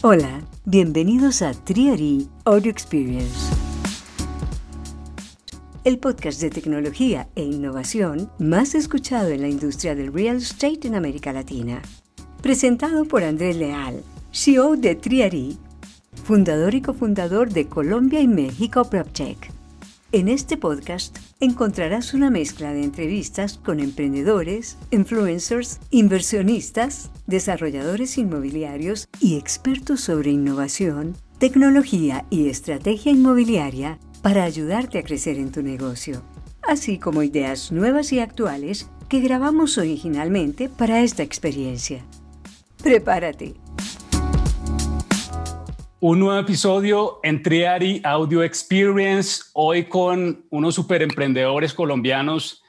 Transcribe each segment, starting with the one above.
Hola, bienvenidos a Triari Audio Experience. El podcast de tecnología e innovación más escuchado en la industria del real estate en América Latina. Presentado por Andrés Leal, CEO de Triari, fundador y cofundador de Colombia y México PropTech. En este podcast encontrarás una mezcla de entrevistas con emprendedores, influencers, inversionistas, desarrolladores inmobiliarios y expertos sobre innovación, tecnología y estrategia inmobiliaria para ayudarte a crecer en tu negocio, así como ideas nuevas y actuales que grabamos originalmente para esta experiencia. Prepárate un nuevo episodio en Triari Audio Experience, hoy con unos super emprendedores colombianos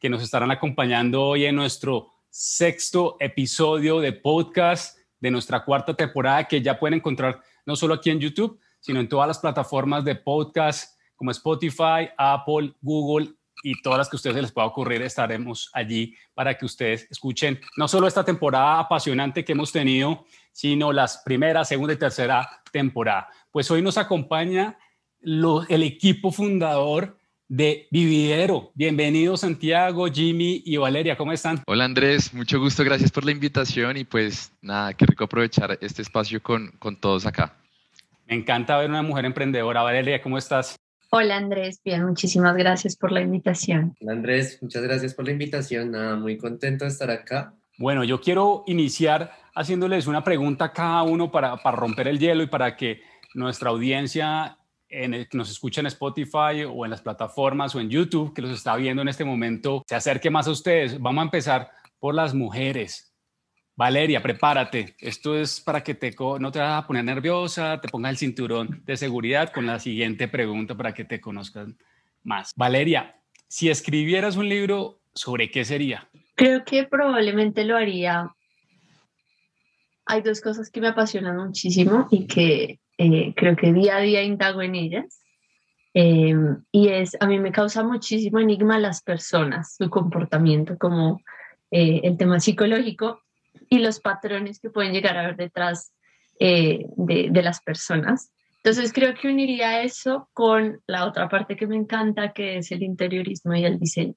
que nos estarán acompañando hoy en nuestro sexto episodio de podcast de nuestra cuarta temporada que ya pueden encontrar no solo aquí en YouTube, sino en todas las plataformas de podcast como Spotify, Apple, Google y todas las que a ustedes les pueda ocurrir, estaremos allí para que ustedes escuchen no solo esta temporada apasionante que hemos tenido, sino las primera, segunda y tercera temporada. Pues hoy nos acompaña el equipo fundador de Vividero. Bienvenidos Santiago, Jimmy y Valeria, ¿cómo están? Hola Andrés, mucho gusto, gracias por la invitación y pues nada, qué rico aprovechar este espacio con, con todos acá. Me encanta ver una mujer emprendedora. Valeria, ¿cómo estás? Hola Andrés, bien, muchísimas gracias por la invitación. Hola Andrés, muchas gracias por la invitación. Nada, muy contento de estar acá. Bueno, yo quiero iniciar haciéndoles una pregunta a cada uno para, para romper el hielo y para que nuestra audiencia en que nos escucha en Spotify o en las plataformas o en YouTube que los está viendo en este momento se acerque más a ustedes. Vamos a empezar por las mujeres. Valeria, prepárate. Esto es para que te, no te vas a poner nerviosa, te pongas el cinturón de seguridad con la siguiente pregunta para que te conozcan más. Valeria, si escribieras un libro, ¿sobre qué sería? Creo que probablemente lo haría. Hay dos cosas que me apasionan muchísimo y que eh, creo que día a día indago en ellas. Em, y es, a mí me causa muchísimo enigma las personas, su comportamiento, como eh, el tema psicológico y los patrones que pueden llegar a ver detrás eh, de, de, las personas. Entonces creo que uniría eso con la otra parte que me encanta, que es el interiorismo y el diseño.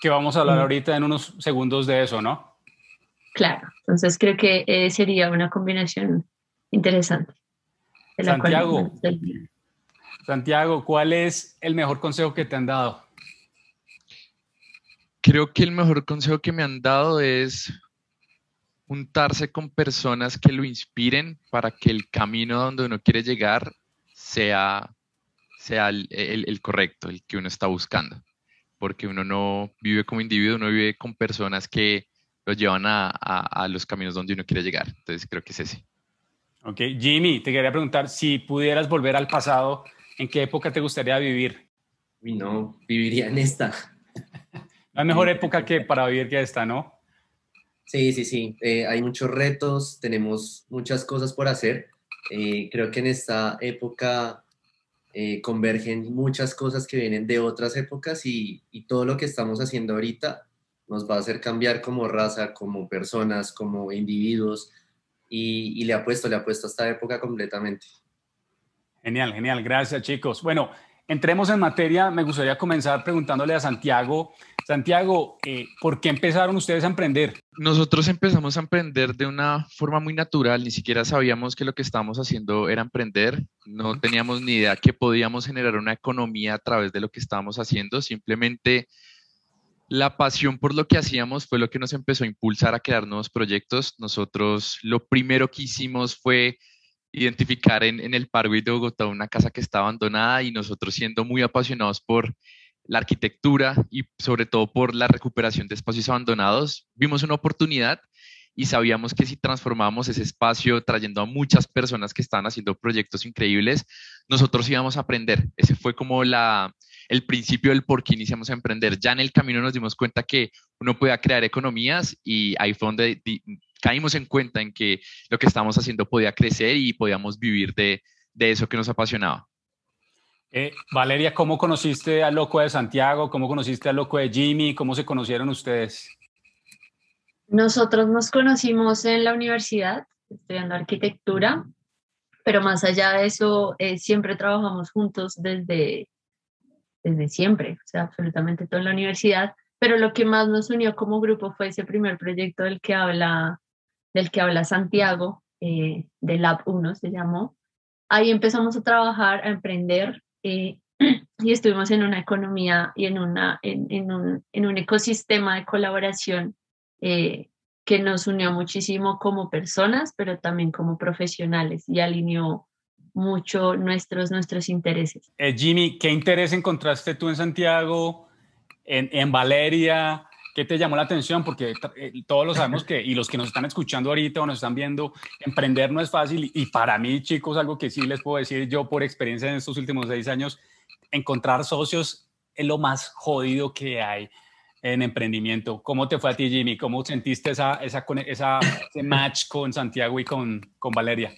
Que vamos a hablar mm. ahorita en unos segundos de eso, ¿no? Claro, entonces creo que eh, sería una combinación interesante. Santiago, Santiago, ¿cuál es el mejor consejo que te han dado? Creo que el mejor consejo que me han dado es juntarse con personas que lo inspiren para que el camino donde uno quiere llegar sea, sea el, correcto, el que uno está buscando. Porque uno no vive como individuo, uno vive con personas que lo llevan a, a, los caminos donde uno quiere llegar. Entonces creo que es ese. Ok, Jimmy, te quería preguntar, si pudieras volver al pasado, ¿en qué época te gustaría vivir? Uy, no, viviría en esta. La mejor época que para vivir que esta, ¿no? Sí, sí, sí. Eh, hay muchos retos, tenemos muchas cosas por hacer. Eh, creo que en esta época eh, convergen muchas cosas que vienen de otras épocas y, todo lo que estamos haciendo ahorita nos va a hacer cambiar como raza, como personas, como individuos y, y le apuesto, le apuesto a esta época completamente. Genial, genial. Gracias, chicos. Bueno, entremos en materia. Me gustaría comenzar preguntándole a Santiago Santiago, eh, ¿por qué empezaron ustedes a emprender? Nosotros empezamos a emprender de una forma muy natural, ni siquiera sabíamos que lo que estábamos haciendo era emprender, no teníamos ni idea que podíamos generar una economía a través de lo que estábamos haciendo, simplemente la pasión por lo que hacíamos fue lo que nos empezó a impulsar a crear nuevos proyectos. Nosotros lo primero que hicimos fue identificar en, en el Parque de Bogotá una casa que está abandonada y nosotros siendo muy apasionados por la arquitectura y sobre todo por la recuperación de espacios abandonados, vimos una oportunidad y sabíamos que si transformábamos ese espacio trayendo a muchas personas que estaban haciendo proyectos increíbles, nosotros íbamos a aprender. Ese fue como la, el principio del por qué iniciamos a emprender. Ya en el camino nos dimos cuenta que uno podía crear economías y ahí fue donde caímos en cuenta en que lo que estábamos haciendo podía crecer y podíamos vivir de, de eso que nos apasionaba. Eh, Valeria, ¿cómo conociste al loco de Santiago? ¿Cómo conociste al loco de Jimmy? ¿Cómo se conocieron ustedes? Nosotros nos conocimos en la universidad, estudiando arquitectura. pero más allá de eso, eh, siempre trabajamos juntos desde, desde siempre, o sea, absolutamente toda la universidad, pero lo que más nos unió como grupo fue ese primer proyecto del que habla, del que habla Santiago, eh, Lab 1 se llamó. Ahí empezamos a trabajar, a emprender eh, y estuvimos en una economía y en, una, en, en, un, en un, ecosistema de colaboración eh, que nos unió muchísimo como personas, pero también como profesionales y alineó mucho nuestros, nuestros intereses. Eh, Jimmy, ¿qué interés encontraste tú en Santiago, en, en Valeria? ¿Qué te llamó la atención? Porque eh, todos lo sabemos que, y los que nos están escuchando ahorita o nos están viendo, emprender no es fácil. Y para mí, chicos, algo que sí les puedo decir yo por experiencia en estos últimos seis años, encontrar socios es lo más jodido que hay en emprendimiento. ¿Cómo te fue a ti, Jimmy? ¿Cómo sentiste esa, esa, esa ese match con Santiago y con, con Valeria?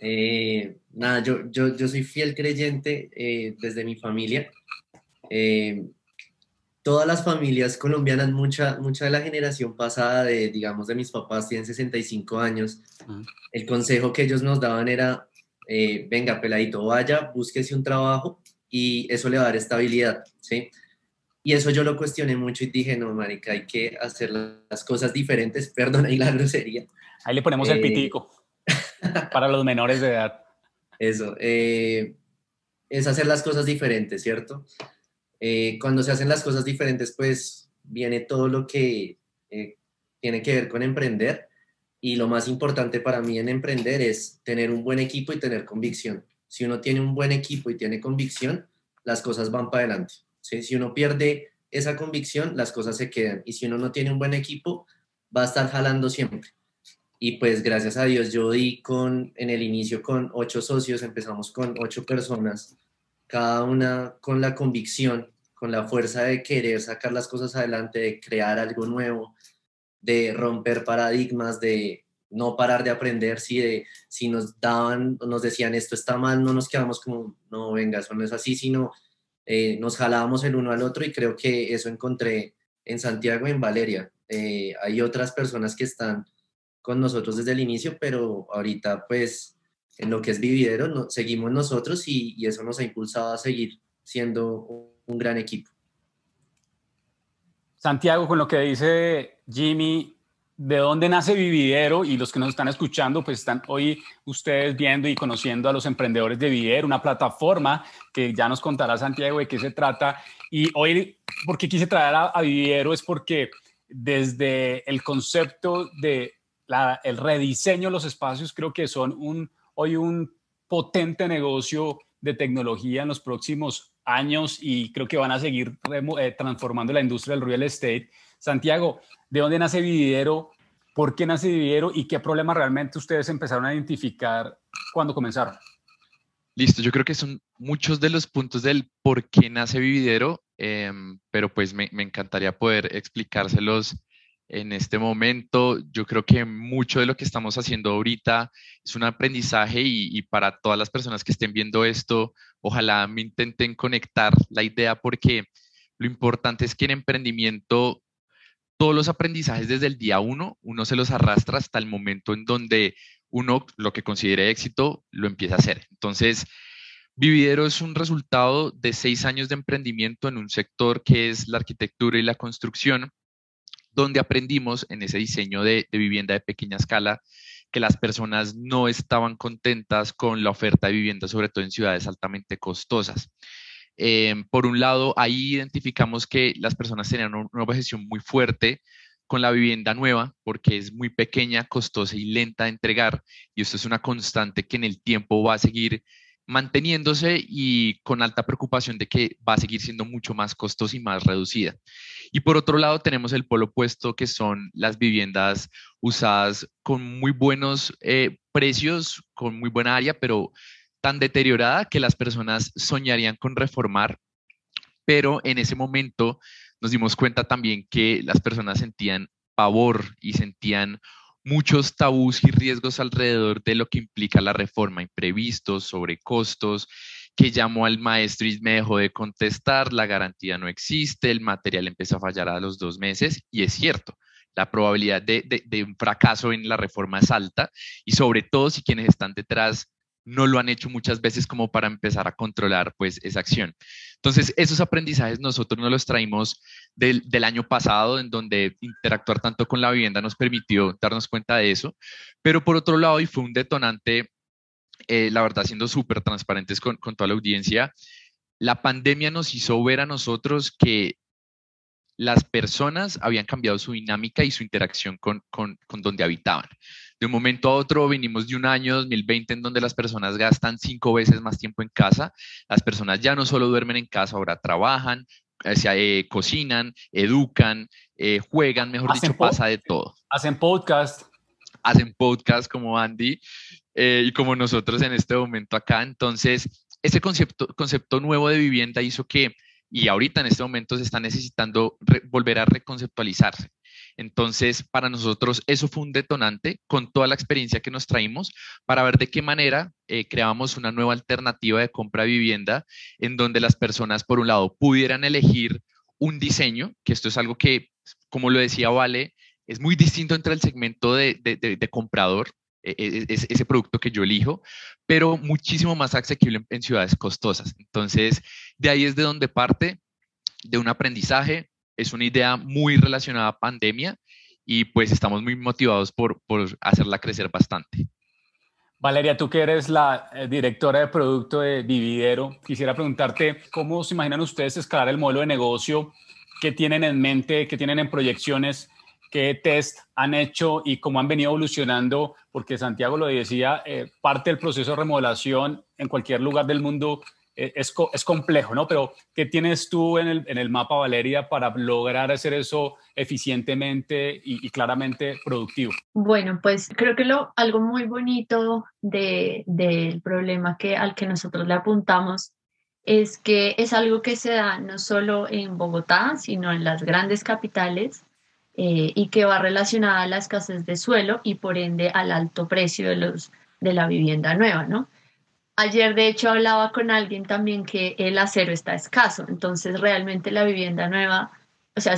Eh, nada, yo, yo, yo, soy fiel creyente eh, desde mi familia. Eh, todas las familias colombianas, mucha, mucha de la generación pasada, de, digamos, de mis papás, tienen 65 años. El consejo que ellos nos daban era, venga, peladito, vaya, búsquese un trabajo y eso le va a dar estabilidad, ¿sí? Y eso yo lo cuestioné mucho y dije, no, marica, hay que hacer las cosas diferentes, perdón ahí la grosería. Ahí le ponemos el eh, pitico para los menores de edad. Eso, eh, es hacer las cosas diferentes, ¿cierto? Eh, cuando se hacen las cosas diferentes, pues viene todo lo que tiene que ver con emprender. Y lo más importante para mí en emprender es tener un buen equipo y tener convicción. Si uno tiene un buen equipo y tiene convicción, las cosas van para adelante. Si uno pierde esa convicción, las cosas se quedan. Y si uno no tiene un buen equipo, va a estar jalando siempre. Y pues gracias a Dios yo di con, en el inicio con ocho socios, empezamos con ocho personas, cada una con la convicción, con la fuerza de querer sacar las cosas adelante, de crear algo nuevo, de romper paradigmas, de no parar de aprender, si, de, si nos daban, nos decían esto está mal, no nos quedamos como, no, venga, eso no es así, sino eh, nos jalábamos el uno al otro y creo que eso encontré en Santiago en Valeria. Eh, hay otras personas que están con nosotros desde el inicio, pero ahorita pues en lo que es vividero seguimos nosotros y, eso nos ha impulsado a seguir siendo un gran equipo. Santiago, con lo que dice Jimmy, de dónde nace Vividero y los que nos están escuchando, pues están hoy ustedes viendo y conociendo a los emprendedores de Vividero, una plataforma que ya nos contará Santiago de qué se trata. Y hoy, ¿por qué quise traer a, Vividero? Es porque desde el concepto de el rediseño de los espacios, creo que son un, hoy un potente negocio de tecnología en los próximos años y creo que van a seguir eh, transformando la industria del real estate. Santiago, ¿De dónde nace Vividero? ¿Por qué nace Vividero? ¿Y qué problemas realmente ustedes empezaron a identificar cuando comenzaron? Listo, yo creo que son muchos de los puntos del por qué nace Vividero, em, pero pues me, encantaría poder explicárselos en este momento. Yo creo que mucho de lo que estamos haciendo ahorita es un aprendizaje y, para todas las personas que estén viendo esto, ojalá me intenten conectar la idea porque lo importante es que en emprendimiento todos los aprendizajes desde el día uno, uno se los arrastra hasta el momento en donde uno lo que considere éxito lo empieza a hacer. Entonces, Vividero es un resultado de seis años de emprendimiento en un sector que es la arquitectura y la construcción, donde aprendimos en ese diseño de, vivienda de pequeña escala que las personas no estaban contentas con la oferta de vivienda, sobre todo en ciudades altamente costosas. Em, por un lado, ahí identificamos que las personas tenían una objeción muy fuerte con la vivienda nueva porque es muy pequeña, costosa y lenta de entregar y esto es una constante que en el tiempo va a seguir manteniéndose y con alta preocupación de que va a seguir siendo mucho más costosa y más reducida. Y por otro lado tenemos el polo opuesto que son las viviendas usadas con muy buenos eh, precios, con muy buena área, pero tan deteriorada que las personas soñarían con reformar, pero en ese momento nos dimos cuenta también que las personas sentían pavor y sentían muchos tabús y riesgos alrededor de lo que implica la reforma, imprevistos, sobrecostos, que llamó al maestro y me dejó de contestar, la garantía no existe, el material empezó a fallar a los dos meses y es cierto, la probabilidad de, de, un fracaso en la reforma es alta y sobre todo si quienes están detrás no lo han hecho muchas veces como para empezar a controlar pues esa acción. Entonces, esos aprendizajes nosotros nos los traímos del, del, año pasado, en donde interactuar tanto con la vivienda nos permitió darnos cuenta de eso, pero por otro lado, y fue un detonante, eh, la verdad, siendo súper transparentes con, con toda la audiencia, la pandemia nos hizo ver a nosotros que las personas habían cambiado su dinámica y su interacción con, con, con, donde habitaban. De un momento a otro venimos de un año 2020 en donde las personas gastan cinco veces más tiempo en casa. Las personas ya no solo duermen en casa, ahora trabajan, eh, eh, cocinan, educan, eh, juegan, mejor dicho, pasa de todo. Hacen podcast. Hacen podcast como Andy y como nosotros en este momento acá. Entonces, ese concepto, concepto nuevo de vivienda hizo que y ahorita en este momento se está necesitando volver a reconceptualizarse. Entonces, para nosotros eso fue un detonante con toda la experiencia que nos traímos para ver de qué manera eh, creábamos una nueva alternativa de compra de vivienda en donde las personas, por un lado, pudieran elegir un diseño, que esto es algo que, como lo decía Vale, es muy distinto entre el segmento de, comprador e, e, es, ese producto que yo elijo, pero muchísimo más asequible en, ciudades costosas. Entonces, de ahí es de donde parte de un aprendizaje, es una idea muy relacionada a pandemia y pues estamos muy motivados por, por hacerla crecer bastante. Valeria, tú que eres la eh, directora de producto de Vividero, quisiera preguntarte cómo se imaginan ustedes escalar el modelo de negocio, qué tienen en mente, qué tienen en proyecciones qué test han hecho y cómo han venido evolucionando, porque Santiago lo decía, eh, parte del proceso de remodelación en cualquier lugar del mundo es, es, complejo, ¿no? Pero ¿qué tienes tú en el, en el, mapa, Valeria, para lograr hacer eso eficientemente y, claramente productivo? Bueno, pues creo que lo, algo muy bonito del de, problema que, al que nosotros le apuntamos es que es algo que se da no solo en Bogotá, sino en las grandes capitales eh, y que va relacionada a la escasez de suelo y por ende al alto precio de, los, de la vivienda nueva, ¿no? Ayer de hecho hablaba con alguien también que el acero está escaso, entonces realmente la vivienda nueva, o sea,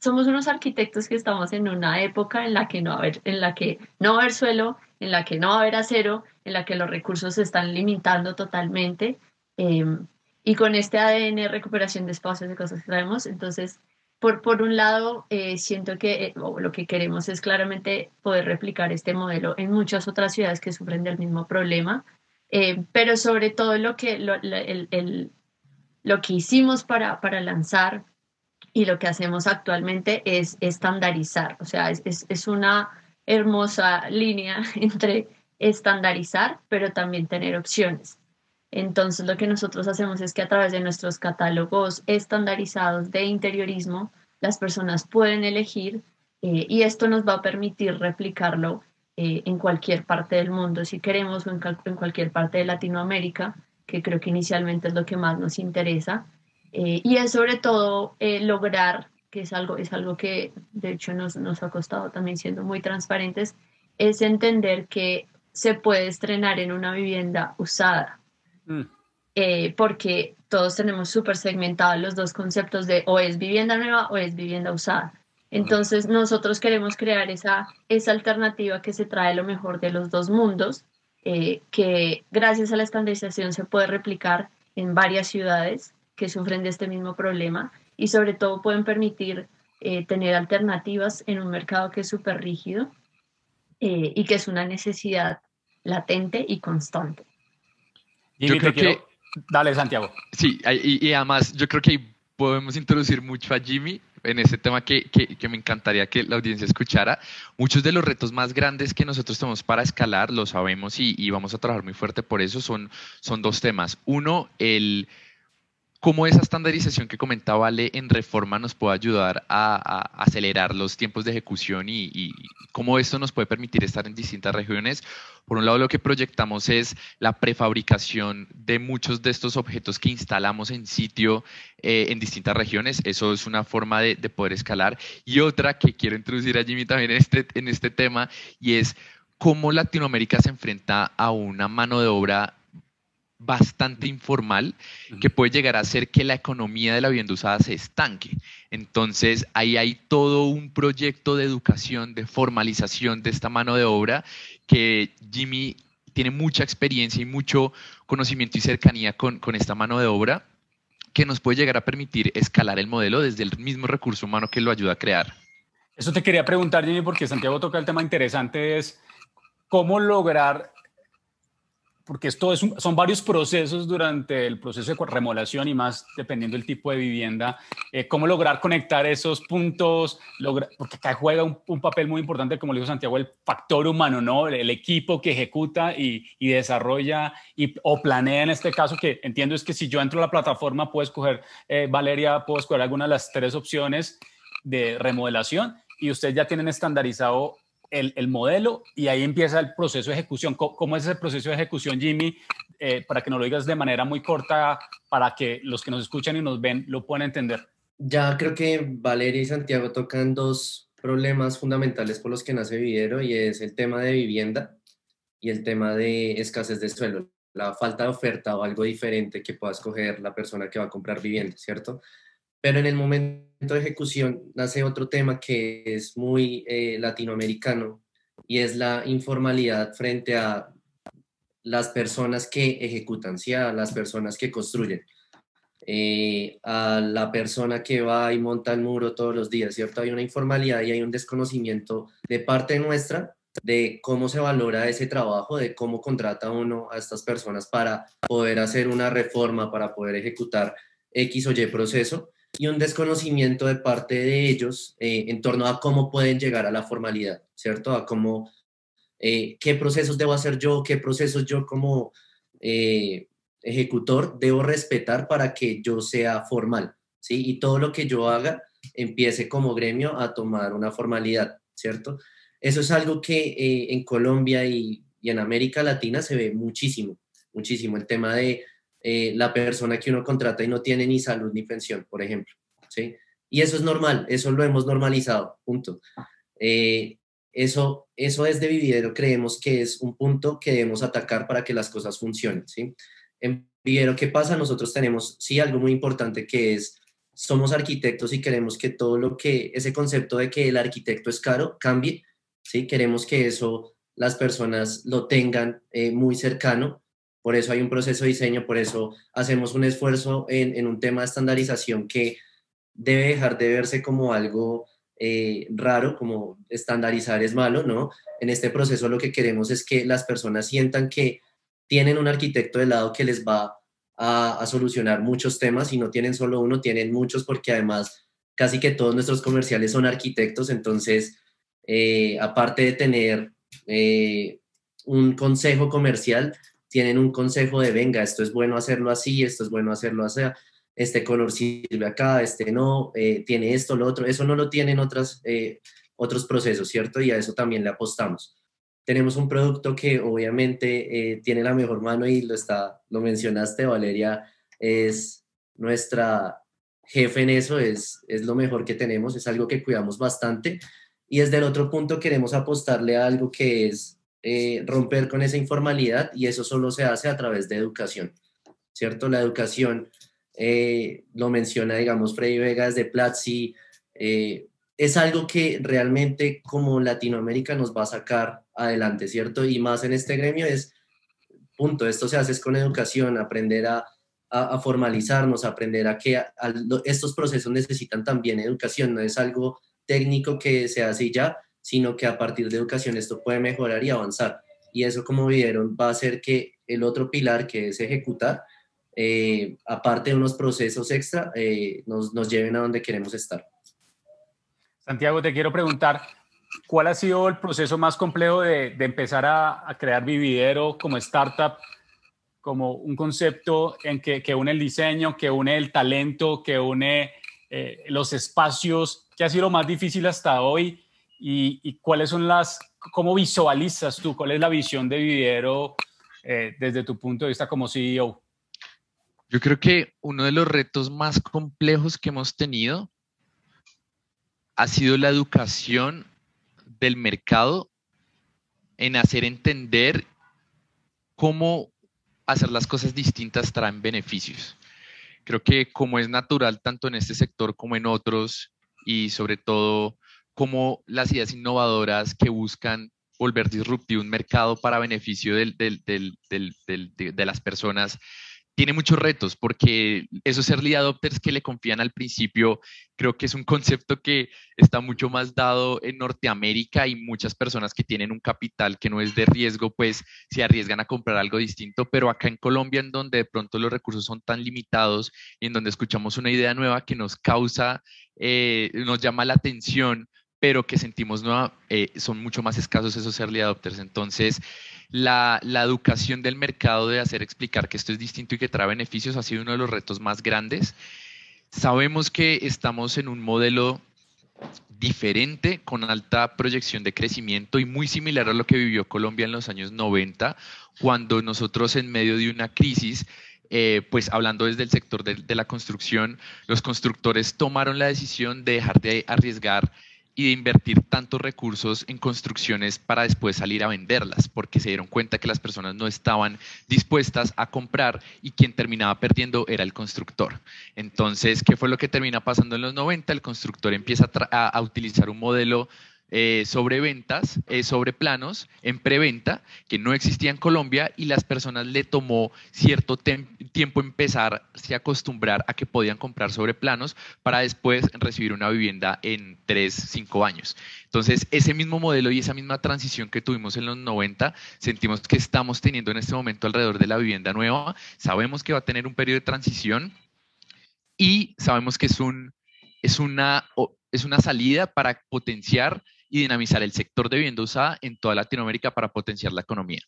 somos unos arquitectos que estamos en una época en la que no va a haber, en la que no va a haber suelo, en la que no va a haber acero, en la que los recursos se están limitando totalmente. Em, y con este ADN, recuperación de espacios de cosas que traemos, entonces por, un lado, eh, siento que eh, lo que queremos es claramente poder replicar este modelo en muchas otras ciudades que sufren del mismo problema, eh, pero sobre todo lo que, lo, lo que hicimos para, para lanzar y lo que hacemos actualmente es estandarizar, o sea, es, es una hermosa línea entre estandarizar, pero también tener opciones. Entonces lo que nosotros hacemos es que a través de nuestros catálogos estandarizados de interiorismo, las personas pueden elegir eh, y esto nos va a permitir replicarlo eh, en cualquier parte del mundo, si queremos, o en, cualquier parte de Latinoamérica, que creo que inicialmente es lo que más nos interesa. Eh, y es sobre todo lograr, que es algo, es algo que de hecho nos, nos ha costado también siendo muy transparentes, es entender que se puede estrenar en una vivienda usada Mm. Eh, porque todos tenemos súper segmentados los dos conceptos de o es vivienda nueva o es vivienda usada. Entonces nosotros queremos crear esa, esa alternativa que se trae lo mejor de los dos mundos, eh, que gracias a la estandarización se puede replicar en varias ciudades que sufren de este mismo problema y sobre todo pueden permitir eh, tener alternativas en un mercado que es súper rígido y que es una necesidad latente y constante yo creo que... Dale, Santiago. Sí, y, además yo creo que podemos introducir mucho a Jimmy en ese tema que, que, me encantaría que la audiencia escuchara. Muchos de los retos más grandes que nosotros tenemos para escalar, lo sabemos y, y, vamos a trabajar muy fuerte por eso, son, son dos temas. Uno, el cómo esa estandarización que comentaba Ale en reforma nos puede ayudar a, acelerar los tiempos de ejecución y, cómo esto nos puede permitir estar en distintas regiones. Por un lado, lo que proyectamos es la prefabricación de muchos de estos objetos que instalamos en sitio eh, en distintas regiones. Eso es una forma de, poder escalar. Y otra que quiero introducir a Jimmy también en este, en este tema y es cómo Latinoamérica se enfrenta a una mano de obra bastante informal que puede llegar a hacer que la economía de la vivienda usada se estanque. Entonces, ahí hay todo un proyecto de educación, de formalización de esta mano de obra que Jimmy tiene mucha experiencia y mucho conocimiento y cercanía con, con esta mano de obra que nos puede llegar a permitir escalar el modelo desde el mismo recurso humano que lo ayuda a crear. Eso te quería preguntar, Jimmy, porque Santiago toca el tema interesante, es cómo lograr porque esto es son varios procesos durante el proceso de remodelación y más dependiendo del tipo de vivienda, eh, cómo lograr conectar esos puntos, porque acá juega un, papel muy importante, como le dijo Santiago, el factor humano, ¿no? El, equipo que ejecuta y, desarrolla y, o planea en este caso, que entiendo es que si yo entro a la plataforma puedo escoger, eh, Valeria, puedo escoger alguna de las tres opciones de remodelación y ustedes ya tienen estandarizado el, modelo y ahí empieza el proceso de ejecución. ¿Cómo, es ese proceso de ejecución, Jimmy? Eh, para que nos lo digas de manera muy corta, para que los que nos escuchan y nos ven lo puedan entender. Ya creo que Valeria y Santiago tocan dos problemas fundamentales por los que nace Vividero y es el tema de vivienda y el tema de escasez de suelo, la falta de oferta o algo diferente que pueda escoger la persona que va a comprar vivienda, ¿cierto? Pero en el momento de ejecución nace otro tema que es muy eh, latinoamericano y es la informalidad frente a las personas que ejecutan, ¿sí? a las personas que construyen, eh, a la persona que va y monta el muro todos los días, ¿cierto? Hay una informalidad y hay un desconocimiento de parte nuestra de cómo se valora ese trabajo, de cómo contrata uno a estas personas para poder hacer una reforma, para poder ejecutar X o Y proceso y un desconocimiento de parte de ellos eh, en torno a cómo pueden llegar a la formalidad, ¿cierto? A cómo, eh, qué procesos debo hacer yo, qué procesos yo como eh, ejecutor debo respetar para que yo sea formal, ¿sí? Y todo lo que yo haga empiece como gremio a tomar una formalidad, ¿cierto? Eso es algo que en Colombia y en América Latina se ve muchísimo, muchísimo, el tema de eh, la persona que uno contrata y no tiene ni salud ni pensión, por ejemplo. ¿sí? Y eso es normal, eso lo hemos normalizado, punto. Eh, eso, eso es de vividero, creemos que es un punto que debemos atacar para que las cosas funcionen. ¿sí? En vividero, ¿qué pasa? Nosotros tenemos, sí, algo muy importante que es, somos arquitectos y queremos que todo lo que, ese concepto de que el arquitecto es caro, cambie. ¿sí? Queremos que eso las personas lo tengan eh, muy cercano por eso hay un proceso de diseño, por eso hacemos un esfuerzo en, un tema de estandarización que debe dejar de verse como algo eh, raro, como estandarizar es malo, ¿no? En este proceso lo que queremos es que las personas sientan que tienen un arquitecto de lado que les va a, solucionar muchos temas y no tienen solo uno, tienen muchos porque además casi que todos nuestros comerciales son arquitectos, entonces, eh, aparte de tener eh, un consejo comercial, tienen un consejo de, venga, esto es bueno hacerlo así, esto es bueno hacerlo así, este color sirve acá, este no, eh, tiene esto, lo otro, eso no lo tienen otras, eh, otros procesos, ¿cierto? Y a eso también le apostamos. Tenemos un producto que obviamente eh, tiene la mejor mano y lo, está, lo mencionaste, Valeria, es nuestra jefe en eso, es, es lo mejor que tenemos, es algo que cuidamos bastante. Y desde el otro punto queremos apostarle a algo que es eh, romper con esa informalidad y eso solo se hace a través de educación, ¿cierto? La educación, eh, lo menciona, digamos, Freddy Vegas de Platzi, eh, es algo que realmente como Latinoamérica nos va a sacar adelante, ¿cierto? Y más en este gremio es, punto, esto se hace con educación, aprender a, a, formalizarnos, aprender a que estos procesos necesitan también educación, no es algo técnico que se hace y ya, sino que a partir de educación esto puede mejorar y avanzar. Y eso, como vieron, va a hacer que el otro pilar, que es ejecutar, eh, aparte de unos procesos extra, eh, nos, nos, lleven a donde queremos estar. Santiago, te quiero preguntar, ¿cuál ha sido el proceso más complejo de, de empezar a, a, crear Vividero como startup, como un concepto en que, que une el diseño, que une el talento, que une eh, los espacios? ¿Qué ha sido más difícil hasta hoy? Y, cuáles son las, cómo visualizas tú, cuál es la visión de Vividero eh, desde tu punto de vista como CEO. Yo creo que uno de los retos más complejos que hemos tenido ha sido la educación del mercado en hacer entender cómo hacer las cosas distintas traen beneficios. Creo que como es natural tanto en este sector como en otros y sobre todo como las ideas innovadoras que buscan volver disruptivo un mercado para beneficio del, del, del, de, las personas tiene muchos retos porque esos early adopters que le confían al principio, creo que es un concepto que está mucho más dado en Norteamérica y muchas personas que tienen un capital que no es de riesgo, pues se arriesgan a comprar algo distinto, pero acá en Colombia, en donde de pronto los recursos son tan limitados y en donde escuchamos una idea nueva que nos causa, eh, nos llama la atención, pero que sentimos nueva, eh, son mucho más escasos esos early adopters. Entonces, la, educación del mercado de hacer explicar que esto es distinto y que trae beneficios ha sido uno de los retos más grandes. Sabemos que estamos en un modelo diferente, con alta proyección de crecimiento y muy similar a lo que vivió Colombia en los años 90, cuando nosotros en medio de una crisis eh, pues hablando desde el sector de, la construcción, los constructores tomaron la decisión de dejar de arriesgar y de invertir tantos recursos en construcciones para después salir a venderlas, porque se dieron cuenta que las personas no estaban dispuestas a comprar y quien terminaba perdiendo era el constructor. Entonces, ¿qué fue lo que termina pasando en los 90? El constructor empieza a, a utilizar un modelo eh, sobre ventas, eh, sobre planos en preventa, que no existía en Colombia y las personas le tomó cierto tiempo empezarse a acostumbrar a que podían comprar sobre planos para después recibir una vivienda en 3, 5 años. Entonces, ese mismo modelo y esa misma transición que tuvimos en los 90, sentimos que estamos teniendo en este momento alrededor de la vivienda nueva. Sabemos que va a tener un periodo de transición y sabemos que es, un, es, una, es una salida para potenciar y dinamizar el sector de vivienda usada en toda Latinoamérica para potenciar la economía.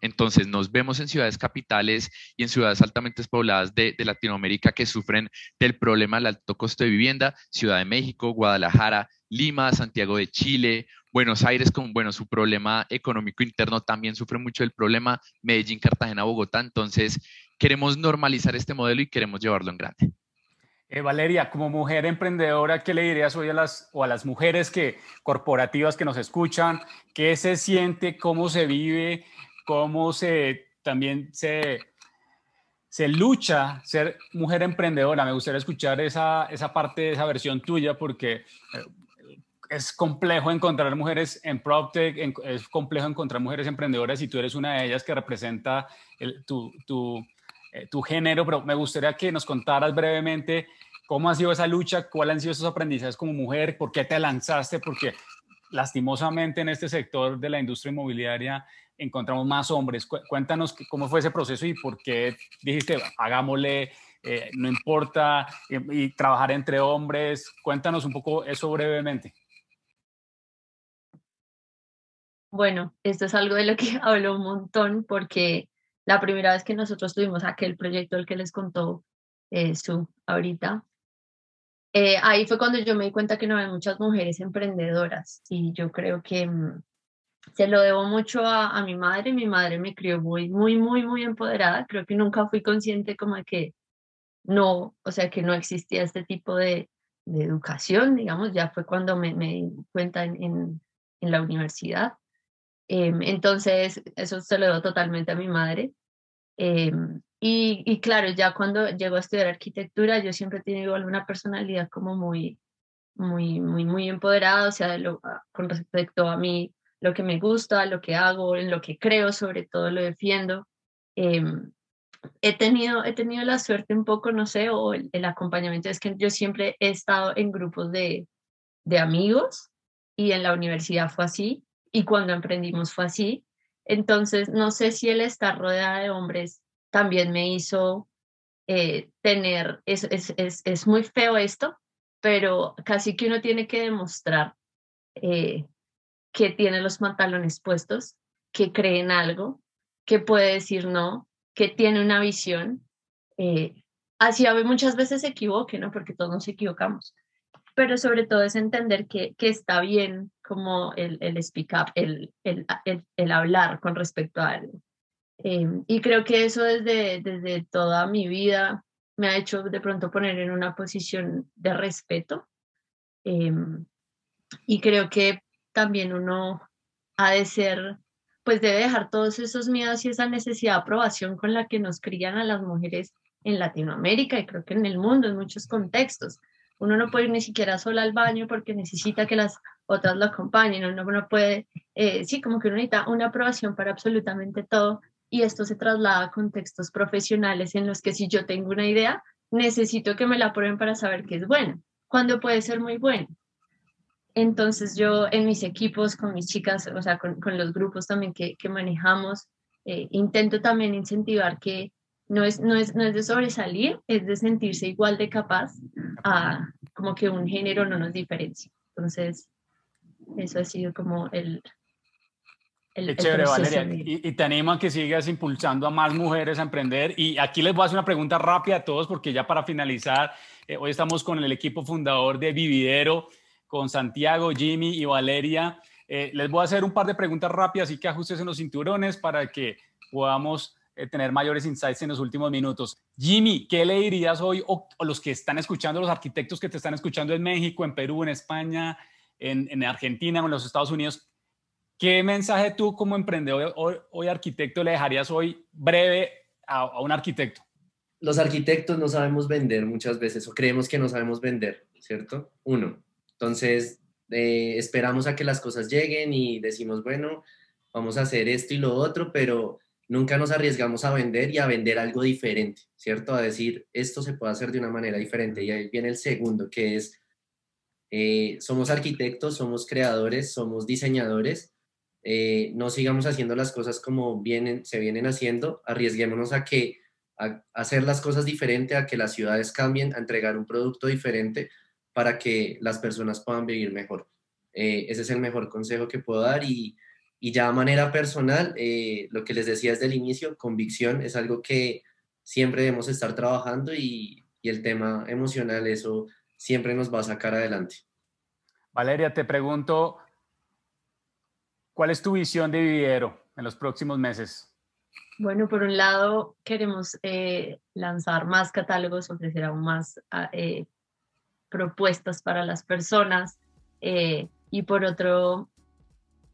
Entonces, nos vemos en ciudades capitales y en ciudades altamente pobladas de, Latinoamérica que sufren del problema del alto costo de vivienda, Ciudad de México, Guadalajara, Lima, Santiago de Chile, Buenos Aires con, bueno, su problema económico interno también sufre mucho del problema, Medellín, Cartagena, Bogotá. Entonces, queremos normalizar este modelo y queremos llevarlo en grande. Eh, Valeria, como mujer emprendedora, ¿qué le dirías hoy a las, o a las mujeres que, corporativas que nos escuchan? ¿Qué se siente? ¿Cómo se vive? ¿Cómo se también se, se lucha ser mujer emprendedora? Me gustaría escuchar esa, esa parte, esa versión tuya, porque eh, es complejo encontrar mujeres en PropTech, es complejo encontrar mujeres emprendedoras y tú eres una de ellas que representa tu, tu eh, tu género, pero me gustaría que nos contaras brevemente cómo ha sido esa lucha, cuáles han sido esos aprendizajes como mujer, por qué te lanzaste, porque lastimosamente en este sector de la industria inmobiliaria encontramos más hombres. Cuéntanos cómo fue ese proceso y por qué dijiste, hagámosle, eh, no importa, y, trabajar entre hombres. Cuéntanos un poco eso brevemente. Bueno, esto es algo de lo que hablo un montón porque la primera vez que nosotros tuvimos aquel proyecto, el que les contó eh, Su ahorita, eh, ahí fue cuando yo me di cuenta que no había muchas mujeres emprendedoras y yo creo que mm, se lo debo mucho a, mi madre. Mi madre me crió muy, muy, muy, muy empoderada. Creo que nunca fui consciente como de que no, o sea, que no existía este tipo de, de educación, digamos, ya fue cuando me, me di cuenta en, en, en la universidad. Em, entonces, eso se lo debo totalmente a mi madre. Em, y, y, claro, ya cuando llego a estudiar arquitectura, yo siempre he tenido alguna personalidad como muy, muy, muy, muy empoderada, o sea, lo, ah, con respecto a mí, lo que me gusta, lo que hago, en lo que creo, sobre todo lo defiendo. Em, he, tenido, he tenido la suerte un poco, no sé, o el, el, acompañamiento, es que yo siempre he estado en grupos de, de amigos y en la universidad fue así y cuando emprendimos fue así. Entonces, no sé si el estar rodeada de hombres también me hizo eh, tener, es, es, es, es, muy feo esto, pero casi que uno tiene que demostrar eh, que tiene los pantalones puestos, que cree en algo, que puede decir no, que tiene una visión. Eh, así muchas veces se equivoque, ¿no? Porque todos nos equivocamos, pero sobre todo es entender que, que está bien como el, el speak up, el, el, el, hablar con respecto a algo. Em, y creo que eso desde, desde toda mi vida me ha hecho de pronto poner en una posición de respeto. Em, y creo que también uno ha de ser, pues debe dejar todos esos miedos y esa necesidad de aprobación con la que nos crían a las mujeres en Latinoamérica y creo que en el mundo, en muchos contextos. Uno no puede ir ni siquiera sola al baño porque necesita que las otras lo acompañen, uno no puede, eh, sí, como que uno necesita una aprobación para absolutamente todo y esto se traslada a contextos profesionales en los que si yo tengo una idea, necesito que me la aprueben para saber que es buena, cuando puede ser muy buena. Entonces yo en mis equipos, con mis chicas, o sea, con, los grupos también que, manejamos, eh, intento también incentivar que no es, no, es, no es de sobresalir, es de sentirse igual de capaz a como que un género no nos diferencia. Entonces, eso ha sido como el... el chévere, Valeria. Y, te animo a que sigas impulsando a más mujeres a emprender. Y aquí les voy a hacer una pregunta rápida a todos, porque ya para finalizar, eh, hoy estamos con el equipo fundador de Vividero con Santiago, Jimmy y Valeria. Eh, les voy a hacer un par de preguntas rápidas y que ajustes en los cinturones para que podamos tener mayores insights en los últimos minutos. Jimmy, ¿qué le dirías hoy o, los que están escuchando, los arquitectos que te están escuchando en México, en Perú, en España, en, Argentina o en los Estados Unidos? ¿Qué mensaje tú como emprendedor hoy, arquitecto le dejarías hoy breve a, a un arquitecto? Los arquitectos no sabemos vender muchas veces o creemos que no sabemos vender, ¿cierto? Uno, entonces, eh, esperamos a que las cosas lleguen y decimos, bueno, vamos a hacer esto y lo otro, pero nunca nos arriesgamos a vender y a vender algo diferente, ¿cierto? A decir, esto se puede hacer de una manera diferente. Y ahí viene el segundo, que es, eh, somos arquitectos, somos creadores, somos diseñadores, eh, no sigamos haciendo las cosas como vienen, se vienen haciendo, arriesguémonos a que a hacer las cosas diferente, a que las ciudades cambien, a entregar un producto diferente, para que las personas puedan vivir mejor. Eh, ese es el mejor consejo que puedo dar y, y ya a manera personal, eh, lo que les decía desde el inicio, convicción es algo que siempre debemos estar trabajando y, y el tema emocional, eso siempre nos va a sacar adelante. Valeria, te pregunto, ¿cuál es tu visión de Vividero en los próximos meses? Bueno, por un lado, queremos eh, lanzar más catálogos, ofrecer aún más propuestas para las personas eh, y por otro,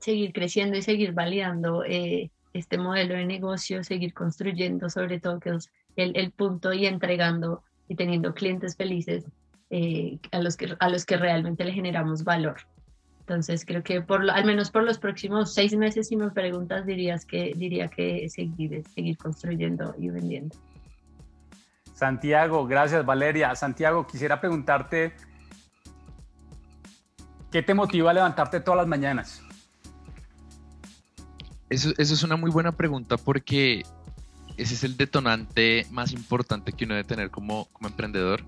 seguir creciendo y seguir validando eh, este modelo de negocio, seguir construyendo sobre todo que es el, punto y entregando y teniendo clientes felices eh, a, los que, a los que realmente le generamos valor. Entonces creo que por al menos por los próximos seis meses, si me preguntas, dirías que, diría que seguir, seguir construyendo y vendiendo. Santiago, gracias Valeria. Santiago, quisiera preguntarte, ¿qué te motiva a levantarte todas las mañanas? Eso, es una muy buena pregunta porque ese es el detonante más importante que uno debe tener como, como emprendedor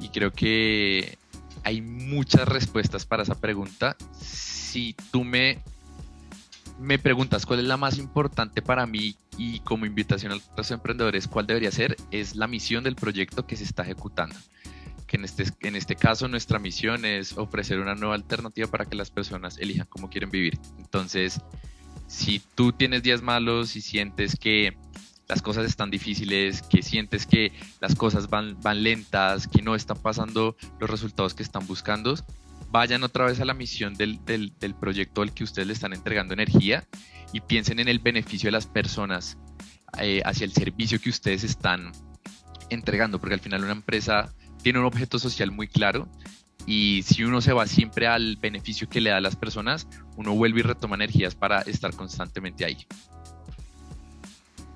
y creo que hay muchas respuestas para esa pregunta. Si tú me me preguntas cuál es la más importante para mí y como invitación a los emprendedores, cuál debería ser, es la misión del proyecto que se está ejecutando. Que en este, en este caso nuestra misión es ofrecer una nueva alternativa para que las personas elijan cómo quieren vivir. Entonces, si tú tienes días malos y sientes que las cosas están difíciles, que sientes que las cosas van, van lentas, que no están pasando los resultados que están buscando, vayan otra vez a la misión del, del, proyecto al que ustedes le están entregando energía y piensen en el beneficio de las personas eh, hacia el servicio que ustedes están entregando, porque al final una empresa tiene un objeto social muy claro y si uno se va siempre al beneficio que le da a las personas, uno vuelve y retoma energías para estar constantemente ahí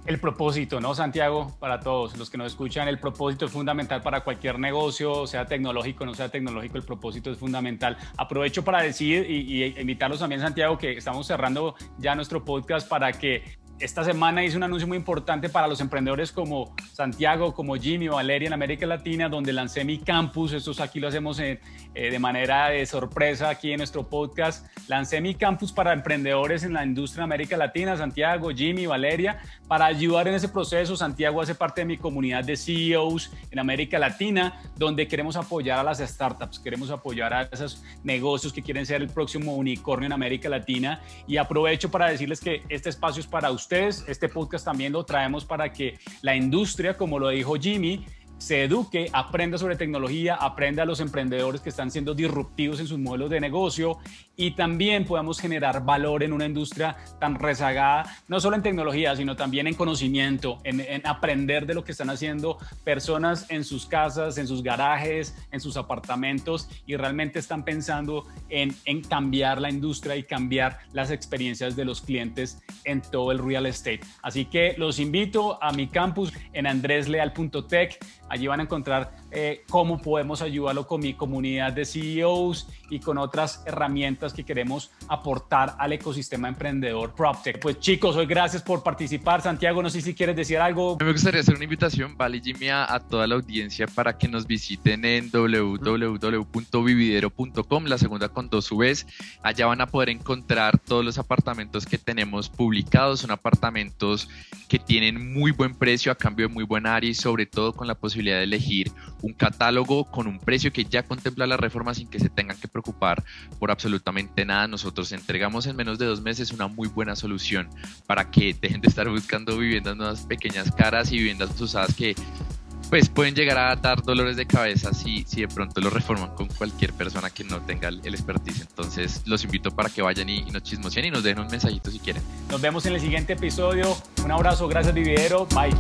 el propósito, ¿no, Santiago? Para todos los que nos escuchan, el propósito es fundamental para cualquier negocio, sea tecnológico o no sea tecnológico, el propósito es fundamental. Aprovecho para decir y, y invitarlos también, Santiago, que estamos cerrando ya nuestro podcast para que esta semana hice un anuncio muy importante para los emprendedores como Santiago, como Jimmy o Valeria en América Latina, donde lancé mi campus. Esto aquí lo hacemos eh, de manera de sorpresa aquí en nuestro podcast. Lancé mi campus para emprendedores en la industria de América Latina, Santiago, Jimmy, Valeria, para ayudar en ese proceso. Santiago hace parte de mi comunidad de CEOs en América Latina, donde queremos apoyar a las startups, queremos apoyar a esos negocios que quieren ser el próximo unicornio en América Latina. Y aprovecho para decirles que este espacio es para ustedes este podcast también lo traemos para que la industria, como lo dijo Jimmy, se eduque, aprenda sobre tecnología, aprenda a los emprendedores que están siendo disruptivos en sus modelos de negocio y también podamos generar valor en una industria tan rezagada, no solo en tecnología, sino también en conocimiento, en, aprender de lo que están haciendo personas en sus casas, en sus garajes, en sus apartamentos y realmente están pensando en, en cambiar la industria y cambiar las experiencias de los clientes en todo el real estate. Así que los invito a mi campus en andresleal.tech Allí van a encontrar eh, cómo podemos ayudarlo con mi comunidad de CEOs y con otras herramientas que queremos aportar al ecosistema emprendedor PropTech. Pues chicos, hoy gracias por participar. Santiago, no sé si quieres decir algo. Me gustaría hacer una invitación, Vale Jimmy, a, toda la audiencia para que nos visiten en www.vividero.com, la segunda con dos vez. Allá van a poder encontrar todos los apartamentos que tenemos publicados. Son apartamentos que tienen muy buen precio a cambio de muy buen área y sobre todo con la posibilidad de elegir un catálogo con un precio que ya contempla la reforma sin que se tengan que preocupar por absolutamente nada. Nosotros entregamos en menos de dos meses una muy buena solución para que dejen de estar buscando viviendas nuevas pequeñas caras y viviendas usadas que pues pueden llegar a dar dolores de cabeza si, si de pronto lo reforman con cualquier persona que no tenga el, expertise. Entonces los invito para que vayan y, y nos chismoseen y nos dejen un mensajito si quieren. Nos vemos en el siguiente episodio. Un abrazo, gracias Vividero, bye.